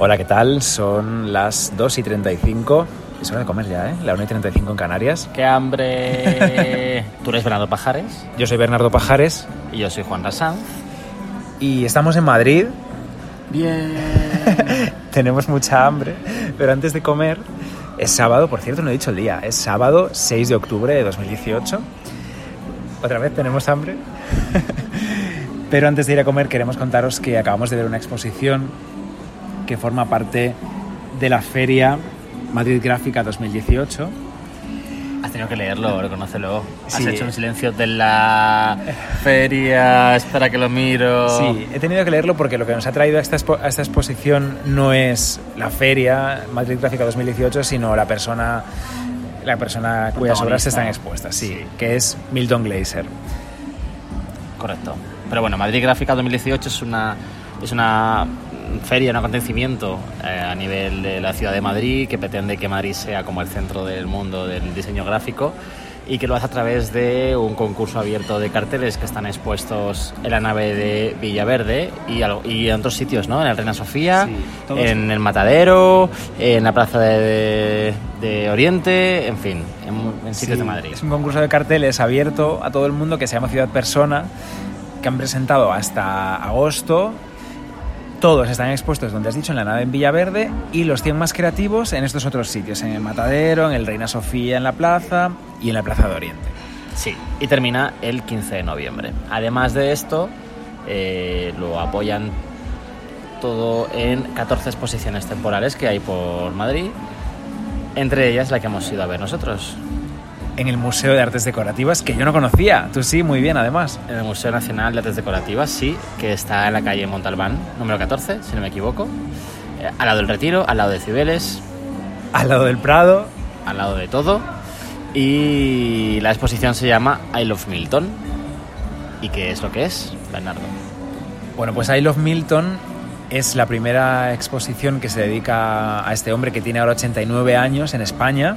Hola, ¿qué tal? Son las 2 y 35. Es hora de comer ya, ¿eh? La 1 y 35 en Canarias. ¡Qué hambre! Tú eres Bernardo Pajares Yo soy Bernardo Pajares y yo soy Juan Rassanz. y estamos en Madrid. Bien. Tenemos mucha hambre, pero antes de comer, es sábado, por cierto, no he dicho el día, es sábado 6 de octubre de 2018. Otra vez tenemos hambre. pero antes de ir a comer, queremos contaros que acabamos de ver una exposición que forma parte de la feria Madrid Gráfica 2018. Has tenido que leerlo, reconócelo. Has Sí. hecho un silencio de la feria. Espera que lo miro. Sí, he tenido que leerlo porque lo que nos ha traído a esta, expo- a esta exposición no es la feria Madrid Gráfica 2018, sino la persona, la persona cuyas obras están expuestas, sí, Sí. que es Milton Glaser. Correcto. Pero bueno, Madrid Gráfica 2018 es una, es una feria, un acontecimiento eh, a nivel de la ciudad de Madrid que pretende que Madrid sea como el centro del mundo del diseño gráfico y que lo hace a través de un concurso abierto de carteles que están expuestos en la nave de Villaverde y, y en otros sitios, ¿no? En el Reina Sofía, Sí, en el Matadero, en la Plaza de, de Oriente, en fin, en, en sitios Sí, de Madrid. Es un concurso de carteles abierto a todo el mundo que se llama Ciudad Persona, que han presentado hasta agosto. Todos están expuestos, donde has dicho, en la nave en Villaverde y los 100 más creativos en estos otros sitios, en el Matadero, en el Reina Sofía en la plaza y en la Plaza de Oriente. Sí, y termina el 15 de noviembre. Además de esto, eh, lo apoyan todo en 14 exposiciones temporales que hay por Madrid, entre ellas la que hemos ido a ver nosotros, En el Museo de Artes Decorativas, que yo no conocía. Tú sí, muy bien, además. en el Museo Nacional de Artes Decorativas, sí, que está en la calle Montalbán, número 14, si no me equivoco, eh, al lado del Retiro, al lado de Cibeles, Al lado del Prado. al lado de todo, y la exposición se llama I Love Milton. ¿Y qué es lo que es, Bernardo? Bueno, pues I Love Milton es la primera exposición que se dedica a este hombre que tiene ahora 89 años en España.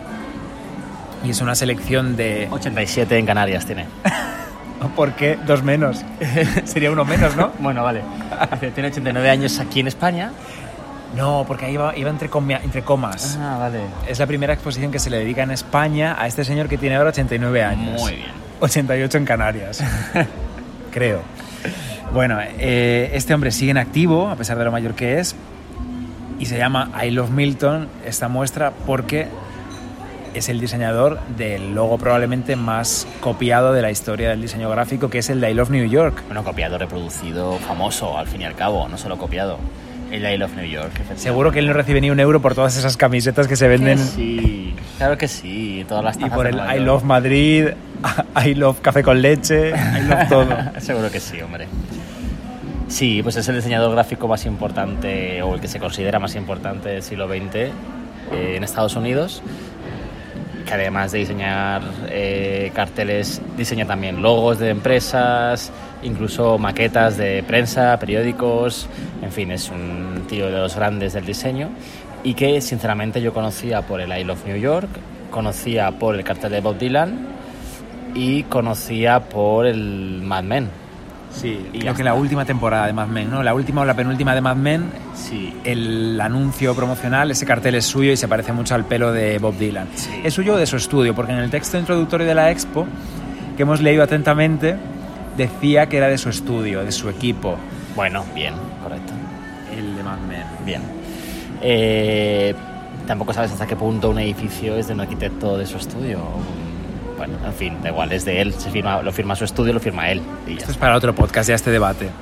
Y es una selección de... 87 en Canarias tiene. ¿Por qué? Dos menos. Sería uno menos, ¿no? Bueno, vale. Tiene 89 años aquí en España. No, porque ahí iba, iba entre, comia- entre comas. Ah, vale. Es la primera exposición que se le dedica en España a este señor que tiene ahora 89 años. Muy bien. 88 en Canarias. Creo. Bueno, eh, este hombre sigue en activo, a pesar de lo mayor que es, y se llama I Love Milton, esta muestra, porque es el diseñador del logo probablemente más copiado de la historia del diseño gráfico, que es el de I Love New York. Bueno, copiado, reproducido, famoso, al fin y al cabo, no solo copiado. El I Love New York. Seguro que él no recibe ni un euro por todas esas camisetas que se venden. Sí, claro que sí. Todas las Y por el I. Love Madrid, I Love Café con Leche, I Love todo. Seguro que sí, hombre. Sí, pues es el diseñador gráfico más importante, o el que se considera más importante del siglo XX eh, en Estados Unidos, además de diseñar eh, carteles, diseña también logos de empresas, incluso maquetas de prensa, periódicos, en fin, es un tío de los grandes del diseño y que sinceramente yo conocía por el I Love New York, conocía por el cartel de Bob Dylan y conocía por el Mad Men. Sí, Y creo que la última temporada de Mad Men, ¿no? La última o la penúltima de Mad Men, Sí, el anuncio promocional, ese cartel es suyo y se parece mucho al pelo de Bob Dylan. Sí. Es suyo o de su estudio, porque en el texto introductorio de la expo, que hemos leído atentamente, decía que era de su estudio, de su equipo, bueno, bien, correcto. el de Mad Men. Bien. Eh, tampoco sabes hasta qué punto un edificio es de un arquitecto de su estudio. Un- Bueno, en fin, da igual, es de él. Se firma, lo firma su estudio, lo firma él. Y ya Esto es para otro podcast, ya este debate.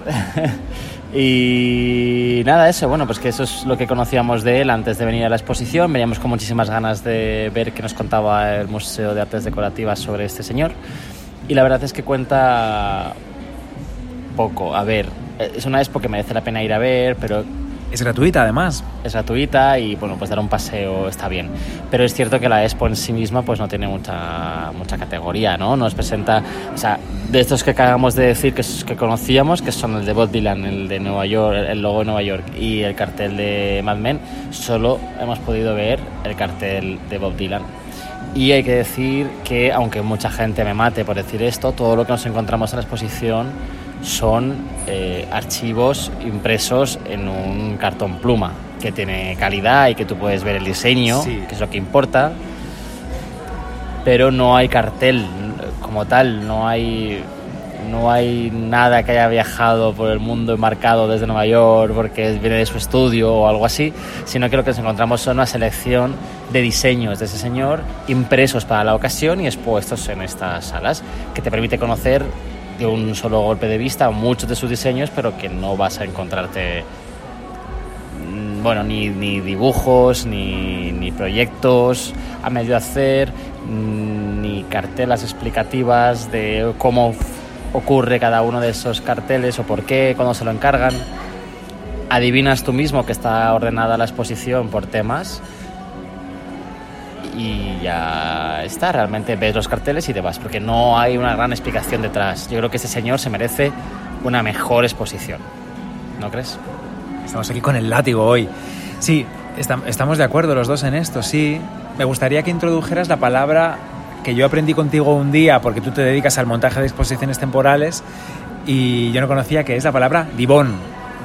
Y nada, eso, bueno, pues que eso es lo que conocíamos de él antes de venir a la exposición. Veníamos con muchísimas ganas de ver qué nos contaba el Museo de Artes Decorativas sobre este señor. Y la verdad es que cuenta poco. A ver, es una expo que merece la pena ir a ver, pero Es gratuita, además. es gratuita y bueno, pues dar un paseo está bien. Pero es cierto que la expo en sí misma pues no tiene mucha, mucha categoría, ¿no? Nos presenta, o sea, de estos que acabamos de decir que, que conocíamos, que son el de Bob Dylan, el de Nueva York, el logo de Nueva York y el cartel de Mad Men, solo hemos podido ver el cartel de Bob Dylan. Y hay que decir que, aunque mucha gente me mate por decir esto, todo lo que nos encontramos en la exposición son eh, archivos impresos en un cartón pluma. que tiene calidad y que tú puedes ver el diseño, Sí. que es lo que importa, pero no hay cartel como tal, no hay no hay nada que haya viajado por el mundo enmarcado desde Nueva York porque viene de su estudio o algo así, sino que lo que nos encontramos son una selección de diseños de ese señor impresos para la ocasión y expuestos en estas salas, que te permite conocer de un solo golpe de vista muchos de sus diseños, pero que no vas a encontrarte mm, bueno, ni, ni dibujos, ni, ni proyectos a medio hacer, mm, ni cartelas explicativas de cómo ocurre cada uno de esos carteles o por qué, cuando se lo encargan. Adivinas tú mismo que está ordenada la exposición por temas y ya está, realmente ves los carteles y te vas, porque no hay una gran explicación detrás. Yo creo que este señor se merece una mejor exposición. ¿No crees? Estamos aquí con el látigo hoy. Sí, estam- estamos de acuerdo los dos en esto, sí. Me gustaría que introdujeras la palabra que yo aprendí contigo un día, porque tú te dedicas al montaje de exposiciones temporales, y yo no conocía, que es la palabra divón.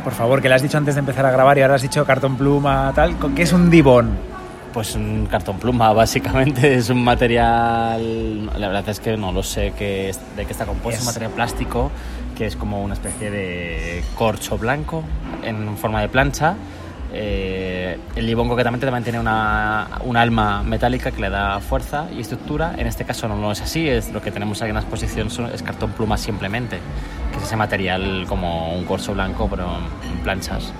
Por favor, que la has dicho antes de empezar a grabar y ahora has dicho cartón pluma, tal. ¿Qué es un divón? Pues un cartón pluma, básicamente. Es un material. La verdad es que no lo sé qué es- de qué está compuesto. Es- un material plástico que es como una especie de corcho blanco en forma de plancha. Eh, el libón concretamente también tiene una, un alma metálica que le da fuerza y estructura. En este caso no, no es así, es lo que tenemos aquí en la exposición son- es cartón pluma simplemente, que es ese material como un corcho blanco pero en planchas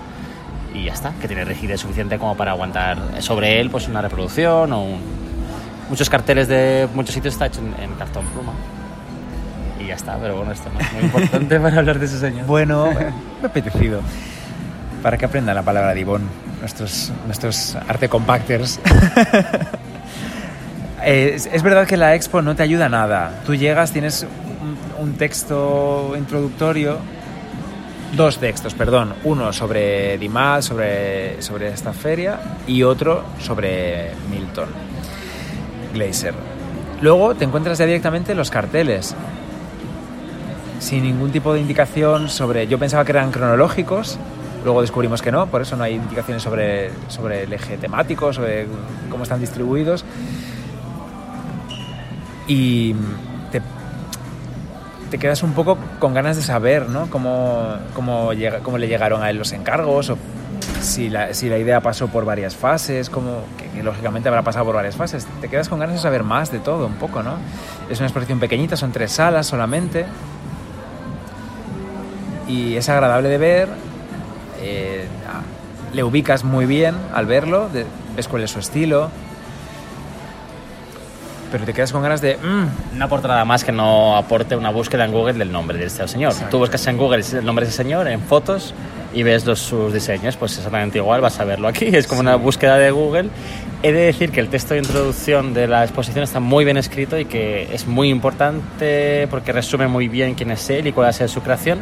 y ya está, que tiene rigidez suficiente como para aguantar sobre él pues una reproducción o un... muchos carteles de muchos sitios está hecho en, en cartón pluma y ya está, pero bueno, esto no es muy importante para hablar de ese señor. Bueno, me ha apetecido. Para que aprendan la palabra divón, nuestros, nuestros arte compacters. es, es verdad que la expo no te ayuda nada. Tú llegas, tienes un, un texto introductorio, dos textos, perdón. Uno sobre Dimas, sobre, sobre esta feria, y otro sobre Milton Glaser. Luego te encuentras ya directamente los carteles sin ningún tipo de indicación sobre... Yo pensaba que eran cronológicos, luego descubrimos que no, por eso no hay indicaciones sobre, sobre el eje temático, sobre cómo están distribuidos. Y te, quedas un poco con ganas de saber ¿no? cómo, cómo, llega, cómo le llegaron a él los encargos, o si la, si la idea pasó por varias fases, como que, lógicamente habrá pasado por varias fases. Te quedas con ganas de saber más de todo, un poco, ¿no? Es una exposición pequeñita, son tres salas solamente, y es agradable de ver. eh, le ubicas muy bien al verlo, de- ves cuál es su estilo, pero te quedas con ganas de. "Mm, No aporta nada más que no aporte una búsqueda en Google del nombre de este señor. Exacto. Tú buscas en Google el nombre de ese señor, en fotos, y ves los, sus diseños, pues exactamente igual vas a verlo aquí. Es como Sí. una búsqueda de Google. He de decir que el texto de introducción de la exposición está muy bien escrito y que es muy importante porque resume muy bien quién es él y cuál va a ser su creación.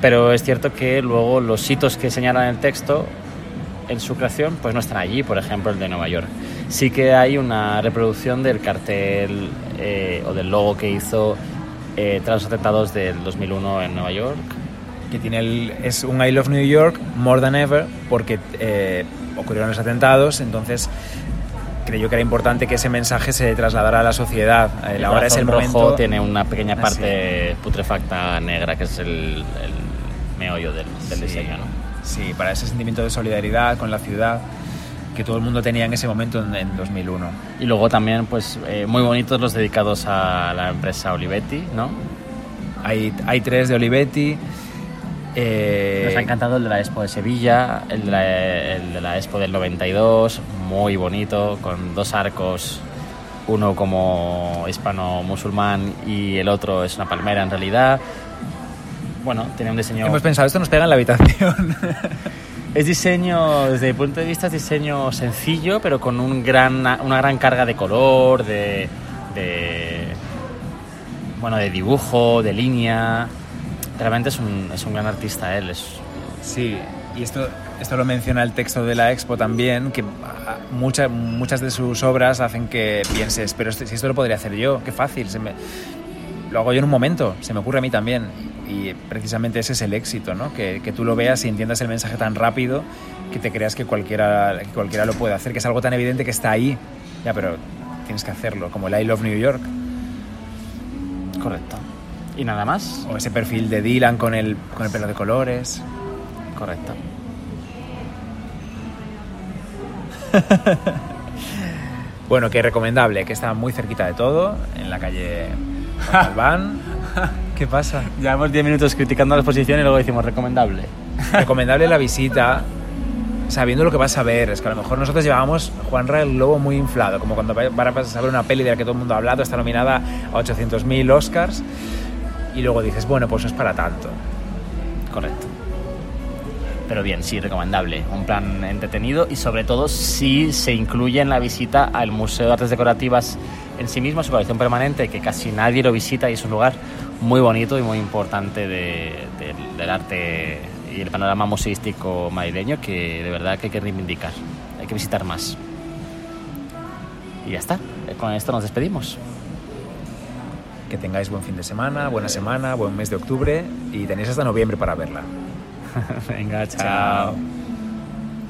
Pero es cierto que luego los hitos que señalan el texto en su creación pues no están allí, por ejemplo el de Nueva York. Sí que hay una reproducción del cartel eh, o del logo que hizo eh, tras los atentados del 2001 en Nueva York. que tiene el, es un I Love New York more than ever porque eh, ocurrieron los atentados, entonces creyó que era importante que ese mensaje se trasladara a la sociedad. El ahora es el rojo momento. tiene una pequeña parte putrefacta negra que es el, el meollo del, del Sí. diseño. ¿no? Sí, para ese sentimiento de solidaridad con la ciudad que todo el mundo tenía en ese momento en, en 2001. Y luego también pues eh, muy bonitos los dedicados a la empresa Olivetti, ¿no? Hay, hay tres de Olivetti. eh, Nos ha encantado el de la Expo de Sevilla, el de la, el de la Expo del 92, muy bonito, con dos arcos, uno como hispano-musulmán y el otro es una palmera en realidad. Bueno, tiene un diseño... Hemos pensado, esto nos pega en la habitación. Es diseño, desde mi punto de vista, es diseño sencillo, pero con un gran, una gran carga de color, de, bueno, de dibujo, de línea. Realmente es un, gran artista él. Es, Sí, y esto, esto lo menciona el texto de la expo también, que ah, mucha- muchas de sus obras hacen que pienses, pero si esto lo podría hacer yo, qué fácil, se me- lo hago yo en un momento, se me ocurre a mí también. y precisamente ese es el éxito, ¿no? Que, que, tú lo veas y entiendas el mensaje tan rápido que te creas que cualquiera, que cualquiera lo puede hacer, que es algo tan evidente que está ahí. Ya, pero tienes que hacerlo, como el I Love New York. Correcto. ¿Y nada más? O ese perfil de Dylan con el, con el pelo de colores. Correcto. bueno, que recomendable, que está muy cerquita de todo, en la calle Albán. ¿Qué pasa? Llevamos 10 minutos criticando la exposición y luego decimos recomendable. Recomendable la visita, sabiendo lo que vas a ver. Es que a lo mejor nosotros llevábamos Juanra el Lobo muy inflado, como cuando vas a ver una peli de la que todo el mundo ha hablado, está nominada a 800.000 Oscars, y luego dices, bueno, pues no es para tanto. Correcto. Pero bien, sí, recomendable. Un plan entretenido y sobre todo si se incluye en la visita al Museo de Artes Decorativas en sí mismo, su colección permanente, que casi nadie lo visita y es un lugar muy bonito y muy importante de, de, del arte y el panorama museístico madrileño que de verdad que hay que reivindicar. Hay que visitar más. Y ya está. Con esto nos despedimos. Que tengáis buen fin de semana, buena semana, buen mes de octubre y tenéis hasta noviembre para verla. Venga, chao. chao.